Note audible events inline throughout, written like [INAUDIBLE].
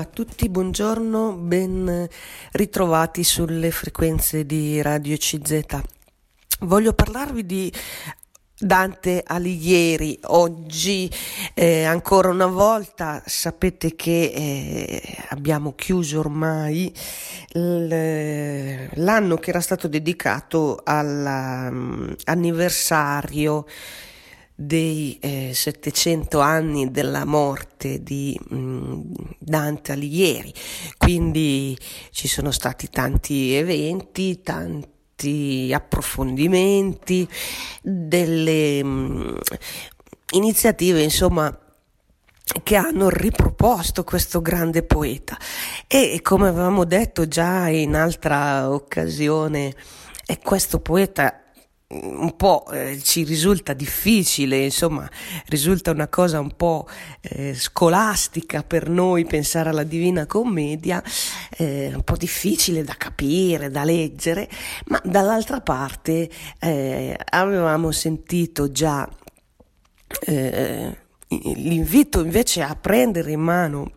A tutti buongiorno, ben ritrovati sulle frequenze di Radio CZ. Voglio parlarvi di Dante Alighieri. Oggi eh, ancora una volta sapete che eh, abbiamo chiuso ormai l'anno che era stato dedicato all'anniversario mm, dei eh, 700 anni della morte di mh, mm, Dante Alighieri, quindi ci sono stati tanti eventi, tanti approfondimenti, delle mh, mm, iniziative, insomma, che hanno riproposto questo grande poeta. E come avevamo detto già in altra occasione, è questo poeta un po' eh, ci risulta difficile, insomma, risulta una cosa un po' eh, scolastica per noi pensare alla Divina Commedia, eh, un po' difficile da capire, da leggere, ma dall'altra parte eh, avevamo sentito già eh, l'invito invece a prendere in mano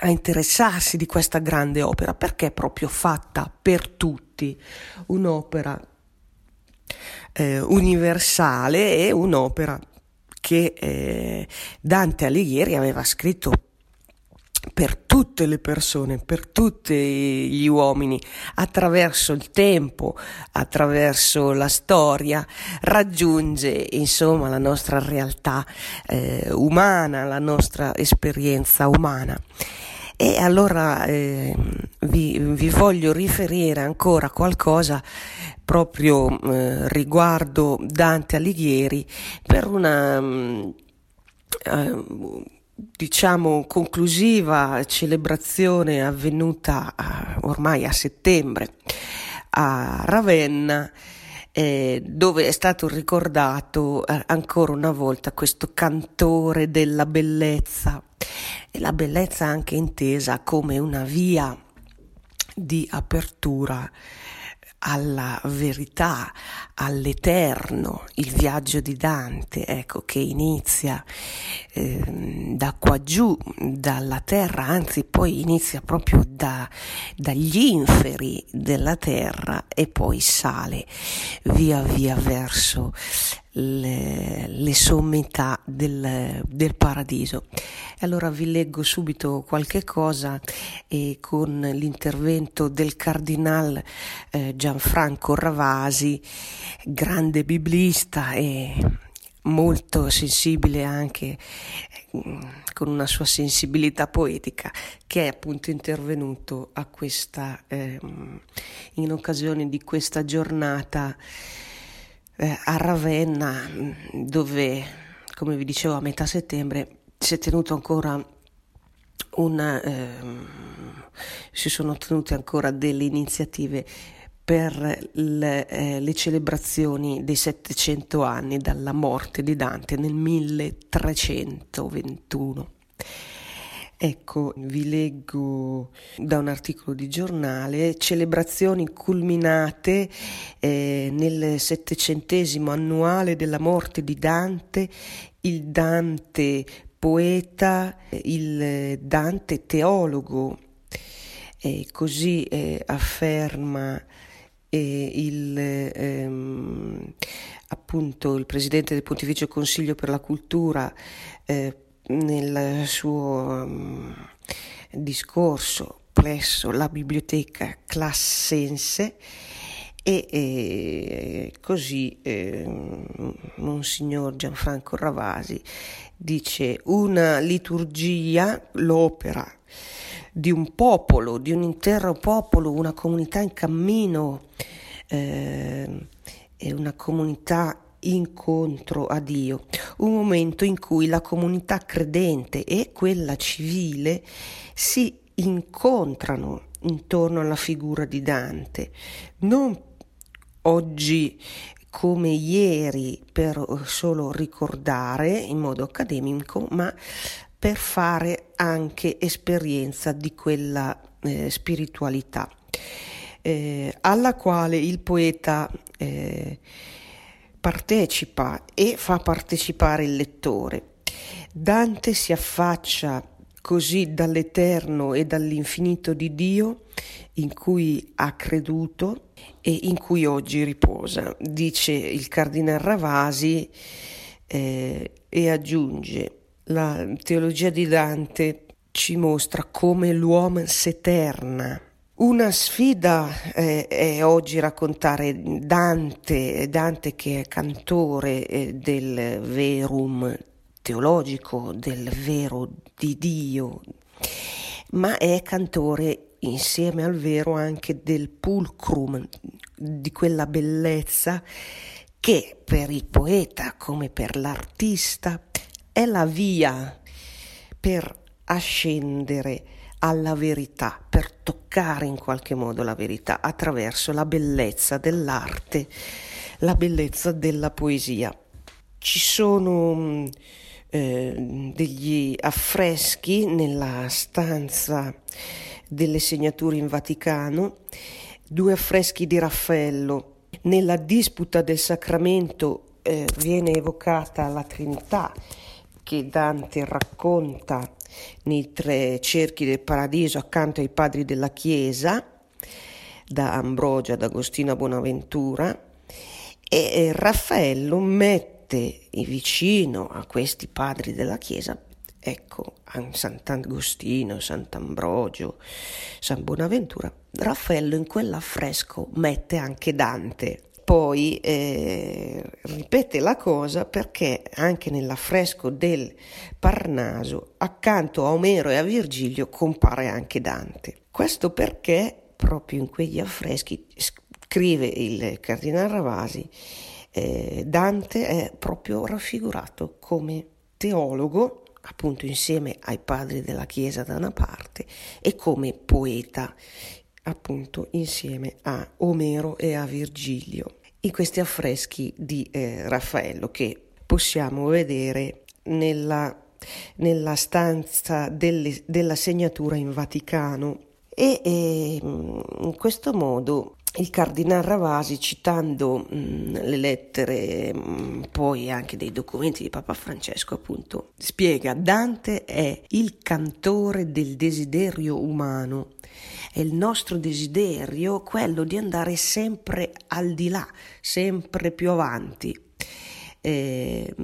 a interessarsi di questa grande opera perché è proprio fatta per tutti, un'opera eh, universale e un'opera che eh, Dante Alighieri aveva scritto per tutte le persone, per tutti gli uomini, attraverso il tempo, attraverso la storia, raggiunge insomma la nostra realtà eh, umana, la nostra esperienza umana. E allora eh, vi, vi, voglio riferire ancora qualcosa proprio eh, riguardo Dante Alighieri per una mm, eh, diciamo conclusiva celebrazione avvenuta a, ormai a settembre a Ravenna eh, dove è stato ricordato eh, ancora una volta questo cantore della bellezza. E la bellezza anche intesa come una via di apertura alla verità, all'eterno, il viaggio di Dante, ecco, che inizia eh, da qua giù, dalla terra, anzi poi inizia proprio da, dagli inferi della terra e poi sale via via verso le, le sommità del, del paradiso. Allora vi leggo subito qualche cosa e con l'intervento del cardinal eh, Gianfranco Ravasi, grande biblista e molto sensibile anche mm, con una sua sensibilità poetica che è appunto intervenuto questa eh, in occasione di questa giornata eh, a Ravenna, mm, dove, come vi dicevo, a metà settembre si è tenuto ancora una, eh, si sono tenute ancora delle iniziative per le, eh, le, celebrazioni dei 700 anni dalla morte di Dante nel 1321. Ecco, vi leggo da un articolo di giornale, celebrazioni culminate eh, nel settecentesimo annuale della morte di Dante, il Dante poeta, il Dante teologo, eh, così eh, afferma eh, il, ehm, appunto il presidente del Pontificio Consiglio per la Cultura eh, nel suo um, discorso presso la biblioteca classense e, e così eh, Monsignor Gianfranco Ravasi dice una liturgia, l'opera di un popolo, di un intero popolo, una comunità in cammino eh, una comunità incontro a Dio, un momento in cui la comunità credente e quella civile si incontrano intorno alla figura di Dante, non oggi come ieri per solo ricordare in modo accademico, ma per fare anche esperienza di quella eh, spiritualità eh, alla quale il poeta eh, partecipa e fa partecipare il lettore. Dante si affaccia così dall'eterno e dall'infinito di Dio in cui ha creduto e in cui oggi riposa, dice il cardinal Ravasi eh, e aggiunge la teologia di Dante ci mostra come l'uomo s'eterna. Una sfida eh, è oggi raccontare Dante, Dante che è cantore eh, del verum teologico, del vero di Dio, ma è cantore insieme al vero anche del pulcrum, di quella bellezza che per il poeta come per l'artista è la via per ascendere alla verità, per toccare in qualche modo la verità attraverso la bellezza dell'arte, la bellezza della poesia. Ci sono eh, degli affreschi nella stanza delle segnature in Vaticano, due affreschi di Raffaello. Nella disputa del sacramento eh, viene evocata la Trinità che Dante racconta nei tre cerchi del paradiso accanto ai padri della Chiesa, da Ambrogio ad Agostino a Bonaventura, e Raffaello mette vicino a questi padri della Chiesa, ecco, Sant'Agostino, Sant'Ambrogio, San Bonaventura, Raffaello in quell'affresco mette anche Dante poi eh, ripete la cosa perché anche nell'affresco del Parnaso, accanto a Omero e a Virgilio, compare anche Dante. Questo perché proprio in quegli affreschi scrive il Cardinale Ravasi, eh, Dante è proprio raffigurato come teologo, appunto insieme ai padri della Chiesa da una parte, e come poeta appunto insieme a Omero e a Virgilio. In questi affreschi di eh, Raffaello che possiamo vedere nella, nella stanza delle, della segnatura in Vaticano. E, e in questo modo il cardinale Ravasi, citando mh, le lettere, mh, poi anche dei documenti di Papa Francesco, appunto, spiega Dante è il cantore del desiderio umano. È il nostro desiderio quello di andare sempre al di là, sempre più avanti, eh,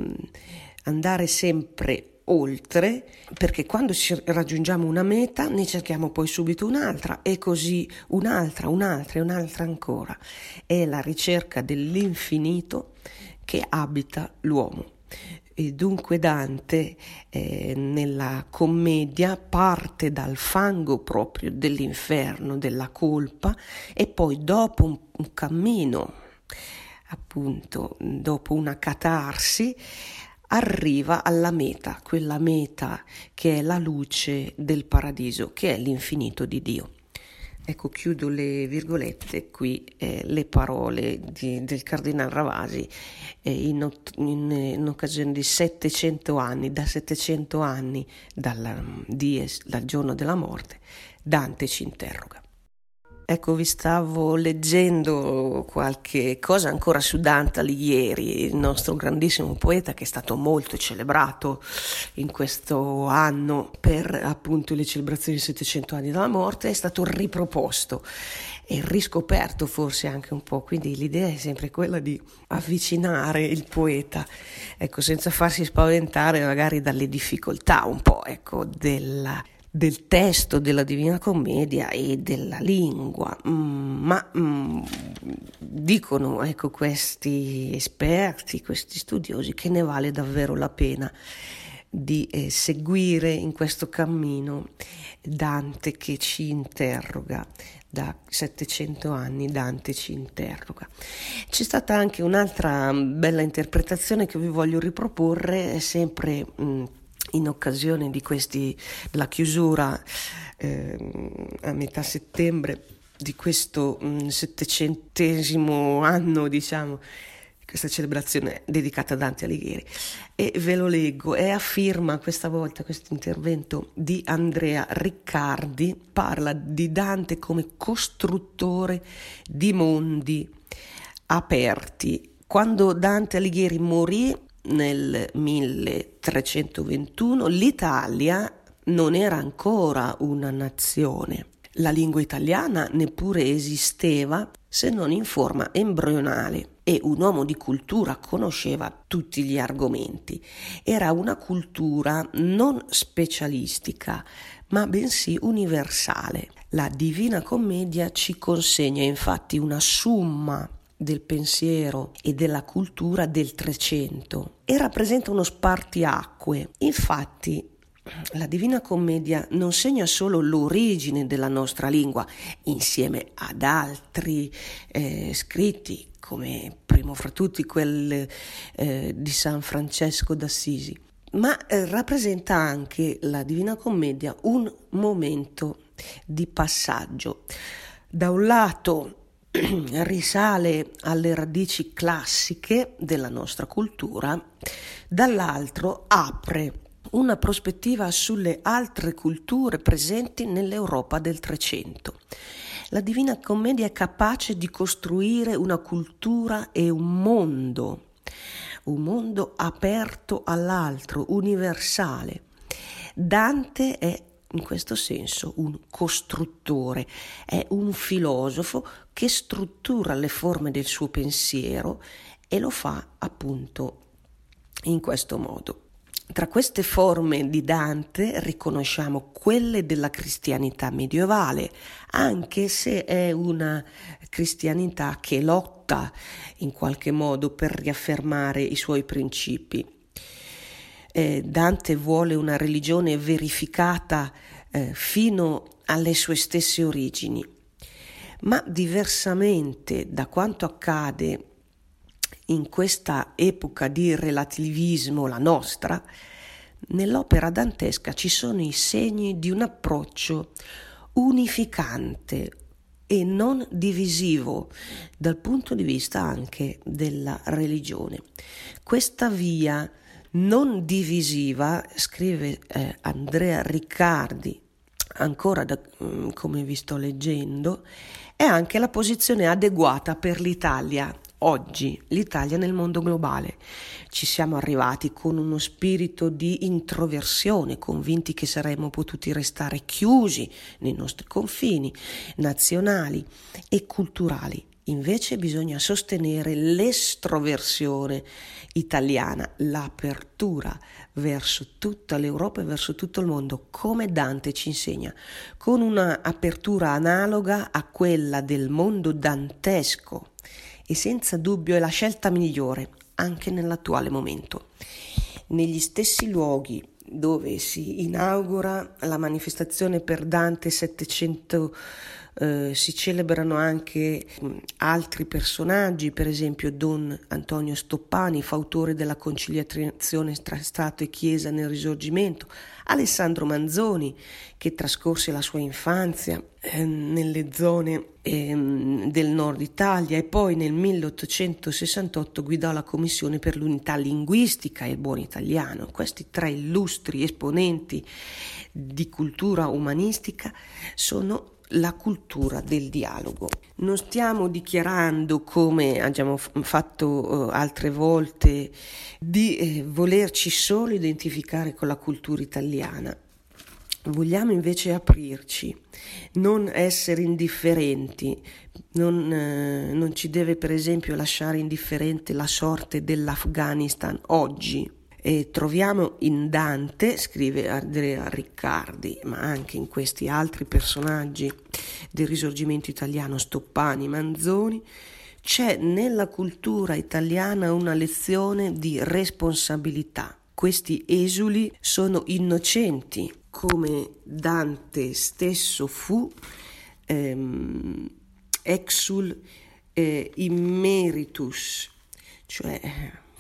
andare sempre oltre, perché quando raggiungiamo una meta ne cerchiamo poi subito un'altra e così un'altra, un'altra e un'altra ancora. È la ricerca dell'infinito che abita l'uomo. E dunque Dante eh, nella commedia parte dal fango proprio dell'inferno, della colpa e poi dopo un, un cammino, appunto, dopo una catarsi, arriva alla meta, quella meta che è la luce del paradiso, che è l'infinito di Dio. Ecco, chiudo le virgolette qui, eh, le parole di, del Cardinal Ravasi eh, in, in, in, occasione di 700 anni, da 700 anni dalla, dies, dal giorno della morte, Dante ci interroga. Ecco, vi stavo leggendo qualche cosa ancora su Dante Alighieri, il nostro grandissimo poeta che è stato molto celebrato in questo anno per appunto le celebrazioni di 700 anni dalla morte, è stato riproposto e riscoperto forse anche un po', quindi l'idea è sempre quella di avvicinare il poeta, ecco, senza farsi spaventare magari dalle difficoltà un po', ecco, della del testo della Divina Commedia e della lingua, mm, ma mm, dicono ecco, questi esperti, questi studiosi, che ne vale davvero la pena di eh, seguire in questo cammino Dante che ci interroga. Da 700 anni Dante ci interroga. C'è stata anche un'altra bella interpretazione che vi voglio riproporre, sempre mh, mm, in occasione di questi, della chiusura eh, a metà settembre di questo mh, settecentesimo anno, diciamo, questa celebrazione dedicata a Dante Alighieri. E ve lo leggo, è a firma questa volta questo intervento di Andrea Riccardi, parla di Dante come costruttore di mondi aperti. Quando Dante Alighieri morì nel 1321 l'Italia non era ancora una nazione. La lingua italiana neppure esisteva se non in forma embrionale e un uomo di cultura conosceva tutti gli argomenti. Era una cultura non specialistica, ma bensì universale. La Divina Commedia ci consegna infatti una summa del pensiero e della cultura del Trecento e rappresenta uno spartiacque. Infatti la Divina Commedia non segna solo l'origine della nostra lingua, insieme ad altri eh, scritti, come primo fra tutti quello eh, di San Francesco d'Assisi, ma eh, rappresenta anche la Divina Commedia un momento di passaggio. Da un lato [CLEARS THROAT] risale alle radici classiche della nostra cultura, dall'altro apre una prospettiva sulle altre culture presenti nell'Europa del Trecento. La Divina Commedia è capace di costruire una cultura e un mondo, un mondo aperto all'altro, universale. Dante è in questo senso un costruttore, è un filosofo che struttura le forme del suo pensiero e lo fa appunto in questo modo. Tra queste forme di Dante riconosciamo quelle della cristianità medievale, anche se è una cristianità che lotta in qualche modo per riaffermare i suoi principi. Eh, Dante vuole una religione verificata eh, fino alle sue stesse origini, ma diversamente da quanto accade in questa epoca di relativismo, la nostra, nell'opera dantesca ci sono i segni di un approccio unificante e non divisivo dal punto di vista anche della religione. Questa via non divisiva, scrive eh, Andrea Riccardi, ancora da, mm, come vi sto leggendo, è anche la posizione adeguata per l'Italia Oggi l'Italia nel mondo globale. Ci siamo arrivati con uno spirito di introversione, convinti che saremmo potuti restare chiusi nei nostri confini nazionali e culturali. Invece bisogna sostenere l'estroversione italiana, l'apertura verso tutta l'Europa e verso tutto il mondo, come Dante ci insegna, con un'apertura analoga a quella del mondo dantesco e senza dubbio è la scelta migliore anche nell'attuale momento. Negli stessi luoghi dove si inaugura la manifestazione per Dante 700 eh, si celebrano anche mh, altri personaggi, per esempio Don Antonio Stoppani, fautore della conciliazione tra Stato e Chiesa nel Risorgimento, Alessandro Manzoni, che trascorse la sua infanzia eh, nelle zone eh, del nord Italia e poi nel 1868 guidò la Commissione per l'unità linguistica e il buon italiano. Questi tre illustri esponenti di cultura umanistica sono la cultura del dialogo. Non stiamo dichiarando, come abbiamo fatto uh, altre volte, di eh, volerci solo identificare con la cultura italiana. Vogliamo invece aprirci, non essere indifferenti, non, eh, non ci deve per esempio lasciare indifferente la sorte dell'Afghanistan oggi, e troviamo in Dante, scrive Andrea Riccardi, ma anche in questi altri personaggi del risorgimento italiano, Stoppani, Manzoni, c'è nella cultura italiana una lezione di responsabilità. Questi esuli sono innocenti, come Dante stesso fu, ehm, exul eh, immeritus, cioè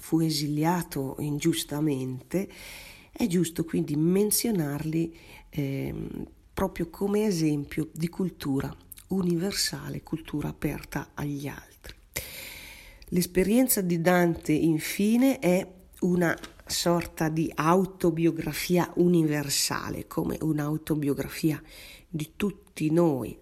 fu esiliato ingiustamente, è giusto quindi menzionarli eh, proprio come esempio di cultura universale, cultura aperta agli altri. L'esperienza di Dante, infine, è una sorta di autobiografia universale, come un'autobiografia di tutti noi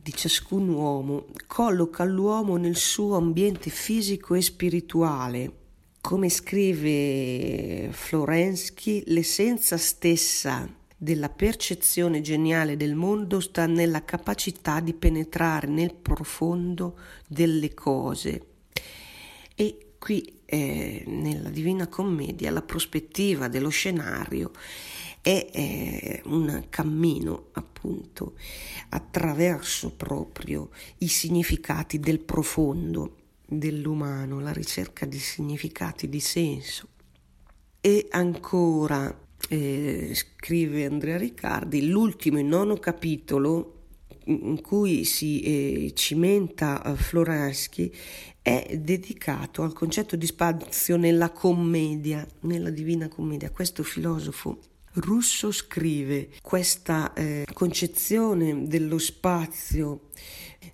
di ciascun uomo, colloca l'uomo nel suo ambiente fisico e spirituale, come scrive Florensky, l'essenza stessa della percezione geniale del mondo sta nella capacità di penetrare nel profondo delle cose. E qui eh, nella Divina Commedia la prospettiva dello scenario è eh, un cammino appunto attraverso proprio i significati del profondo dell'umano, la ricerca di significati di senso. E ancora eh, scrive Andrea Riccardi, l'ultimo e nono capitolo in cui si eh, cimenta eh, Florensky è dedicato al concetto di spazio nella commedia, nella Divina Commedia. Questo filosofo russo scrive questa eh, concezione dello spazio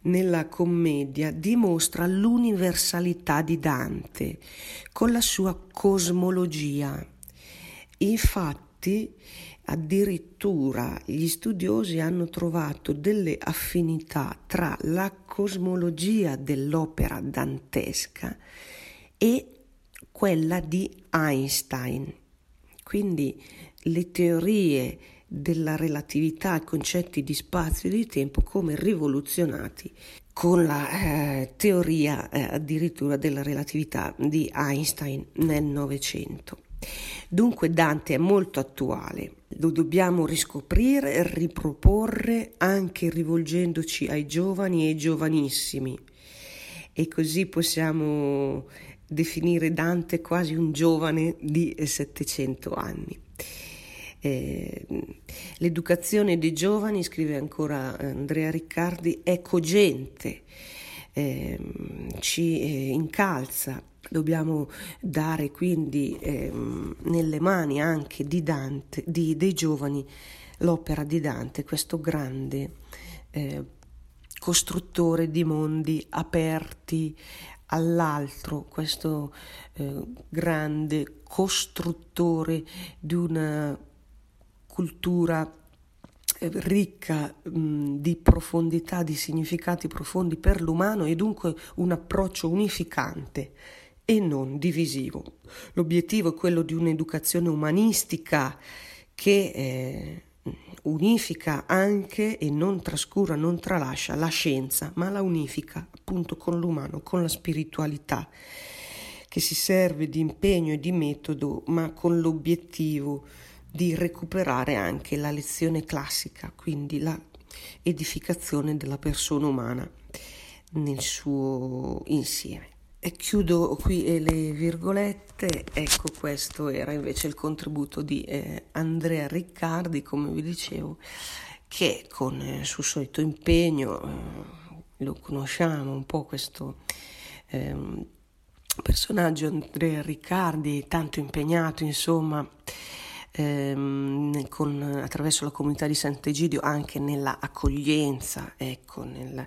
nella commedia dimostra l'universalità di Dante con la sua cosmologia. Infatti, addirittura gli studiosi hanno trovato delle affinità tra la cosmologia dell'opera dantesca e quella di Einstein. Quindi le teorie della relatività, i concetti di spazio e di tempo come rivoluzionati con la eh, teoria eh, addirittura della relatività di Einstein nel Novecento. Dunque Dante è molto attuale, lo dobbiamo riscoprire e riproporre anche rivolgendoci ai giovani e ai giovanissimi e così possiamo definire Dante quasi un giovane di 700 anni. Eh, l'educazione dei giovani, scrive ancora Andrea Riccardi, è cogente, eh, ci incalza. Dobbiamo dare quindi ehm, nelle mani anche di Dante, di, dei giovani l'opera di Dante, questo grande eh, costruttore di mondi aperti all'altro, questo eh, grande costruttore di una cultura eh, ricca mh, di profondità, di significati profondi per l'umano e dunque un approccio unificante e non divisivo. L'obiettivo è quello di un'educazione umanistica che eh, unifica anche e non trascura, non tralascia la scienza, ma la unifica appunto con l'umano, con la spiritualità, che si serve di impegno e di metodo, ma con l'obiettivo di recuperare anche la lezione classica, quindi la edificazione della persona umana nel suo insieme. E chiudo qui le virgolette, ecco questo era invece il contributo di eh, Andrea Riccardi, come vi dicevo, che con il suo solito impegno, eh, lo conosciamo un po' questo eh, personaggio Andrea Riccardi, tanto impegnato insomma ehm, con, attraverso la comunità di Sant'Egidio anche nella accoglienza, ecco, nel,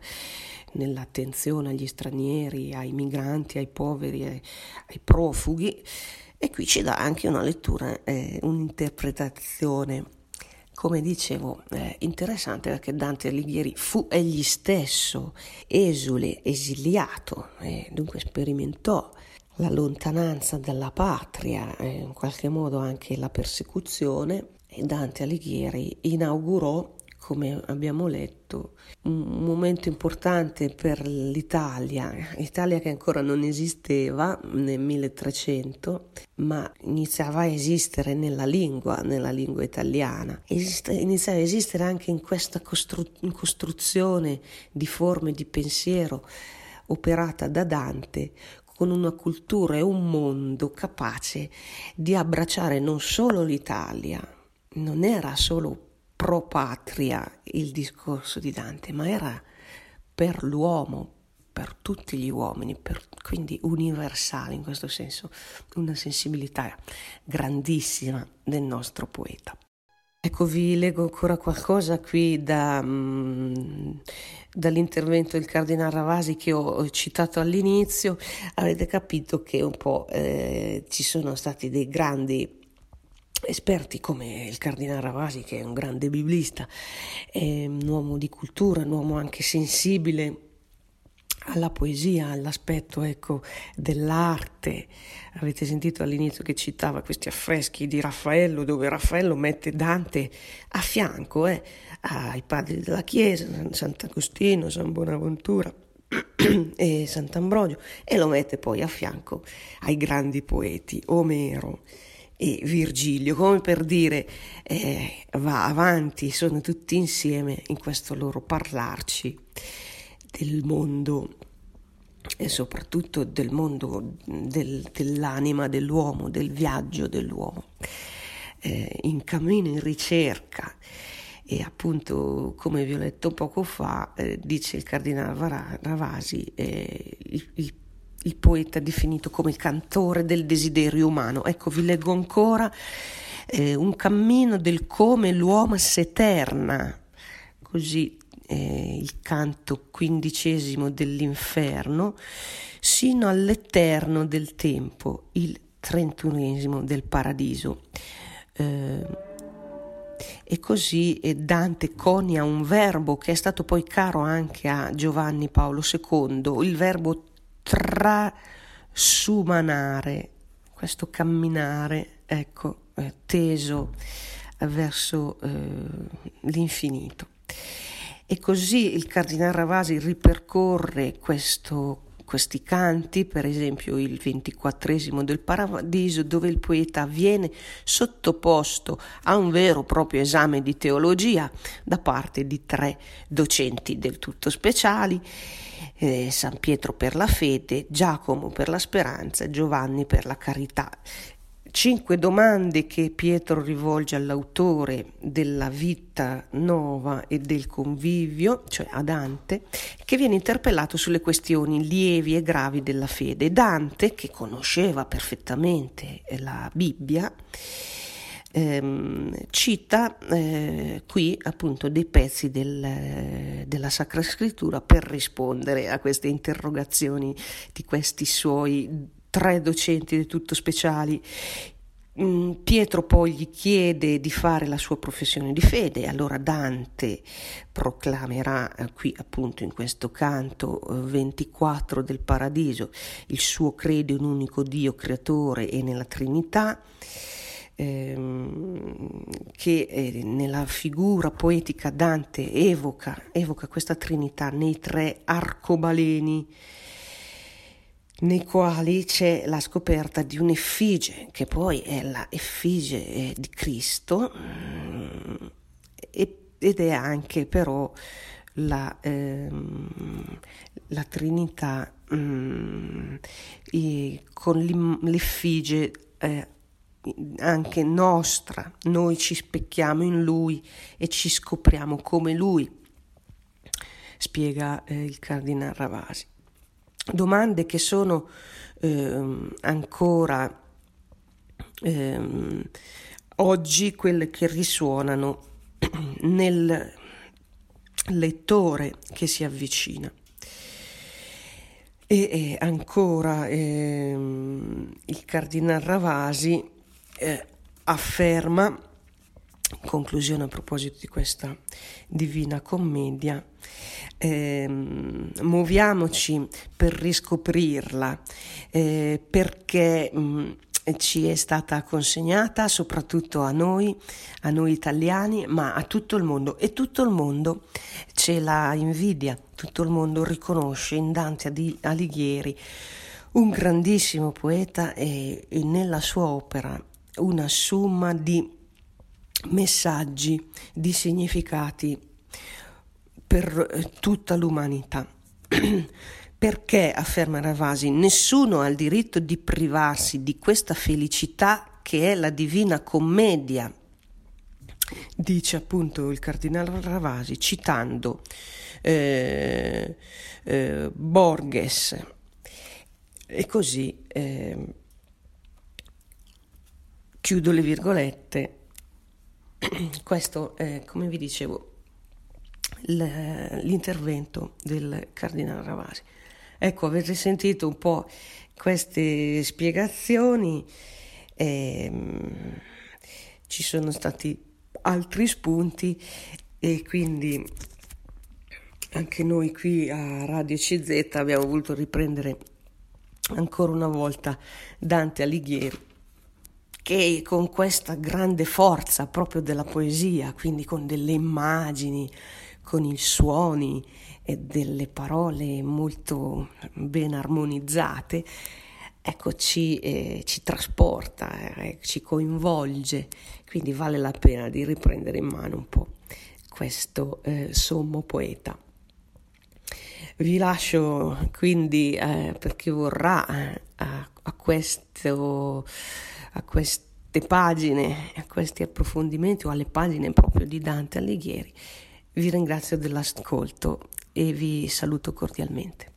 nell'attenzione agli stranieri, ai migranti, ai poveri, ai, ai profughi. E qui ci dà anche una lettura, eh, un'interpretazione, come dicevo, eh, interessante perché Dante Alighieri fu egli stesso esule, esiliato, e dunque sperimentò la lontananza dalla patria, eh, in qualche modo anche la persecuzione, e Dante Alighieri inaugurò, come abbiamo letto, un momento importante per l'Italia, Italia che ancora non esisteva nel 1300, ma iniziava a esistere nella lingua, nella lingua italiana, Esiste, iniziava a esistere anche in questa costru- costruzione di forme di pensiero operata da Dante con una cultura e un mondo capace di abbracciare non solo l'Italia, non era solo pro patria il discorso di Dante, ma era per l'uomo, per tutti gli uomini, per, quindi universale in questo senso, una sensibilità grandissima del nostro poeta. Ecco, vi leggo ancora qualcosa qui da, um, dall'intervento del Cardinale Ravasi che ho citato all'inizio. Avete capito che un po' eh, ci sono stati dei grandi esperti come il Cardinale Ravasi, che è un grande biblista, è un uomo di cultura, un uomo anche sensibile alla poesia, all'aspetto ecco, dell'arte. Avete sentito all'inizio che citava questi affreschi di Raffaello, dove Raffaello mette Dante a fianco eh, ai padri della Chiesa, Sant'Agostino, San Bonaventura [CLEARS THROAT] e Sant'Ambrogio, e lo mette poi a fianco ai grandi poeti, Omero e Virgilio, come per dire eh, va avanti, sono tutti insieme in questo loro parlarci del mondo e soprattutto del mondo del, dell'anima dell'uomo, del viaggio dell'uomo, eh, in cammino, in ricerca. E appunto, come vi ho letto poco fa, eh, dice il cardinale Ravasi, eh, il, il, il poeta definito come il cantore del desiderio umano. Ecco, vi leggo ancora eh, un cammino del come l'uomo s'eterna, così eh, il canto quindicesimo dell'inferno, sino all'eterno del tempo, il trentunesimo del paradiso. Eh, e così Dante conia un verbo che è stato poi caro anche a Giovanni Paolo II, il verbo trasumanare, questo camminare, ecco, eh, teso verso eh, l'infinito. E così il cardinale Ravasi ripercorre questo, questi canti, per esempio il ventiquattresimo del Paradiso, dove il poeta viene sottoposto a un vero e proprio esame di teologia da parte di tre docenti del tutto speciali, eh, San Pietro per la fede, Giacomo per la speranza, Giovanni per la carità cinque domande che Pietro rivolge all'autore della vita nuova e del convivio, cioè a Dante, che viene interpellato sulle questioni lievi e gravi della fede. Dante, che conosceva perfettamente la Bibbia, ehm, cita eh, qui appunto dei pezzi del, della Sacra Scrittura per rispondere a queste interrogazioni di questi suoi tre docenti del tutto speciali. Mm, Pietro poi gli chiede di fare la sua professione di fede, allora Dante proclamerà eh, qui appunto in questo canto 24 eh, del Paradiso il suo credo in un unico Dio creatore e nella Trinità ehm, che eh, nella figura poetica Dante evoca, evoca questa Trinità nei tre arcobaleni nei quali c'è la scoperta di un'effigie, che poi è la effigie eh, di Cristo, mm, ed è anche però la, ehm, la Trinità mm, con l'effigie eh, anche nostra, noi ci specchiamo in Lui e ci scopriamo come Lui, spiega eh, il Cardinale Ravasi domande che sono eh, ancora eh, oggi quelle che risuonano nel lettore che si avvicina. E, ancora eh, il cardinal Ravasi eh, conclusione a proposito di questa divina commedia, eh, muoviamoci per riscoprirla, eh, perché mh, mm, ci è stata consegnata soprattutto a noi, a noi italiani, ma a tutto il mondo. E tutto il mondo ce la invidia, tutto il mondo riconosce in Dante Alighieri un grandissimo poeta e, e nella sua opera una somma di messaggi, di significati per eh, tutta l'umanità. [CLEARS THROAT] Perché, afferma Ravasi, nessuno ha il diritto di privarsi di questa felicità che è la divina commedia, dice appunto il cardinale Ravasi, citando eh, eh, Borges. E così eh, chiudo le virgolette. [CLEARS THROAT] Questo, è, come vi dicevo, l'intervento del cardinale Ravasi. Ecco, avete sentito un po' queste spiegazioni, ehm, ci sono stati altri spunti e quindi anche noi qui a Radio CZ abbiamo voluto riprendere ancora una volta Dante Alighieri che con questa grande forza proprio della poesia, quindi con delle immagini, con i suoni e delle parole molto ben armonizzate, ecco, ci, eh, ci trasporta, eh, ci coinvolge, quindi vale la pena di riprendere in mano un po' questo eh, sommo poeta. Vi lascio quindi eh, per chi vorrà eh, a, a, questo, a queste pagine, a questi approfondimenti o alle pagine proprio di Dante Alighieri. Vi ringrazio dell'ascolto e vi saluto cordialmente.